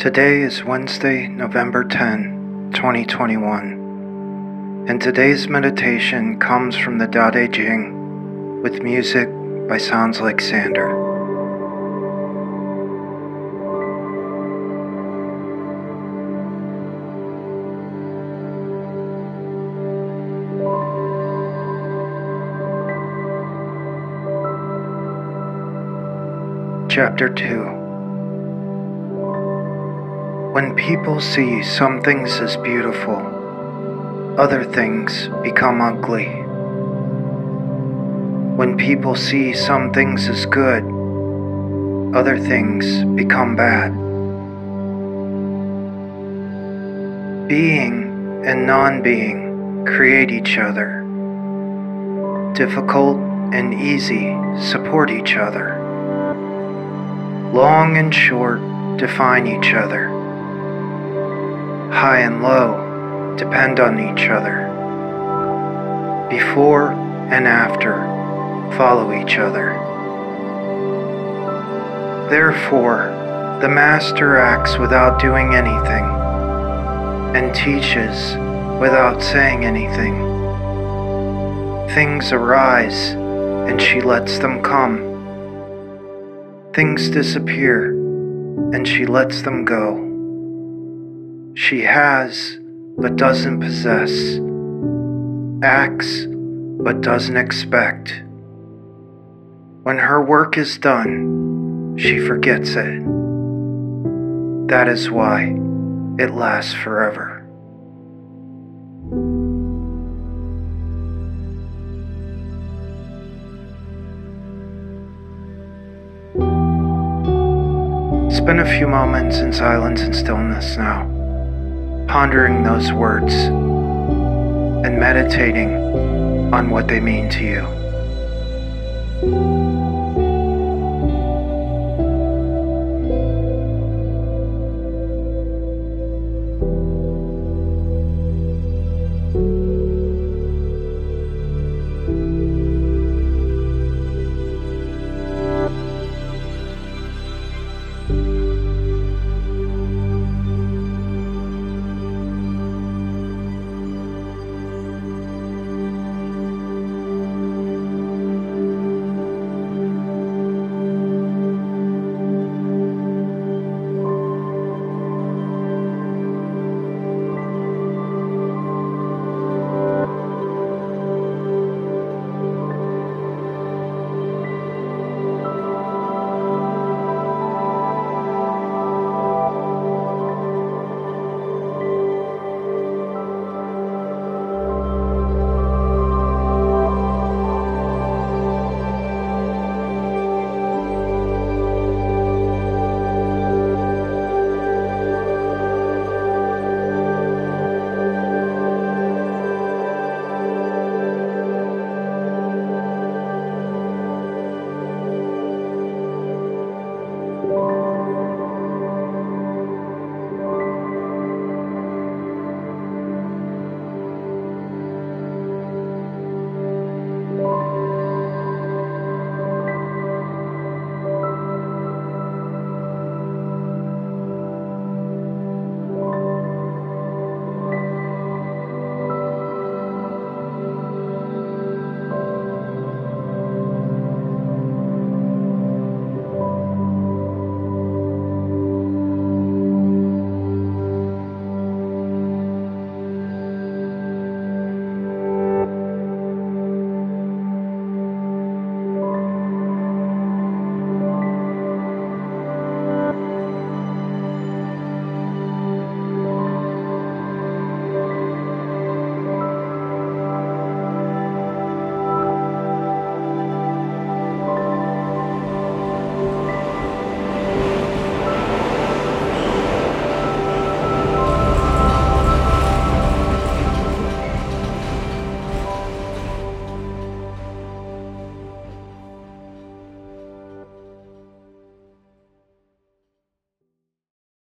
Today is Wednesday, November 10, 2021, and today's meditation comes from the Tao Ching with music by Sounds Like Sander. Chapter 2 When people see some things as beautiful, other things become ugly. When people see some things as good, other things become bad. Being and non being create each other. Difficult and easy support each other. Long and short define each other. High and low depend on each other. Before and after follow each other. Therefore, the Master acts without doing anything and teaches without saying anything. Things arise and she lets them come. Things disappear and she lets them go. She has but doesn't possess, acts but doesn't expect. When her work is done, she forgets it. That is why it lasts forever. Spend a few moments in silence and stillness now, pondering those words and meditating on what they mean to you.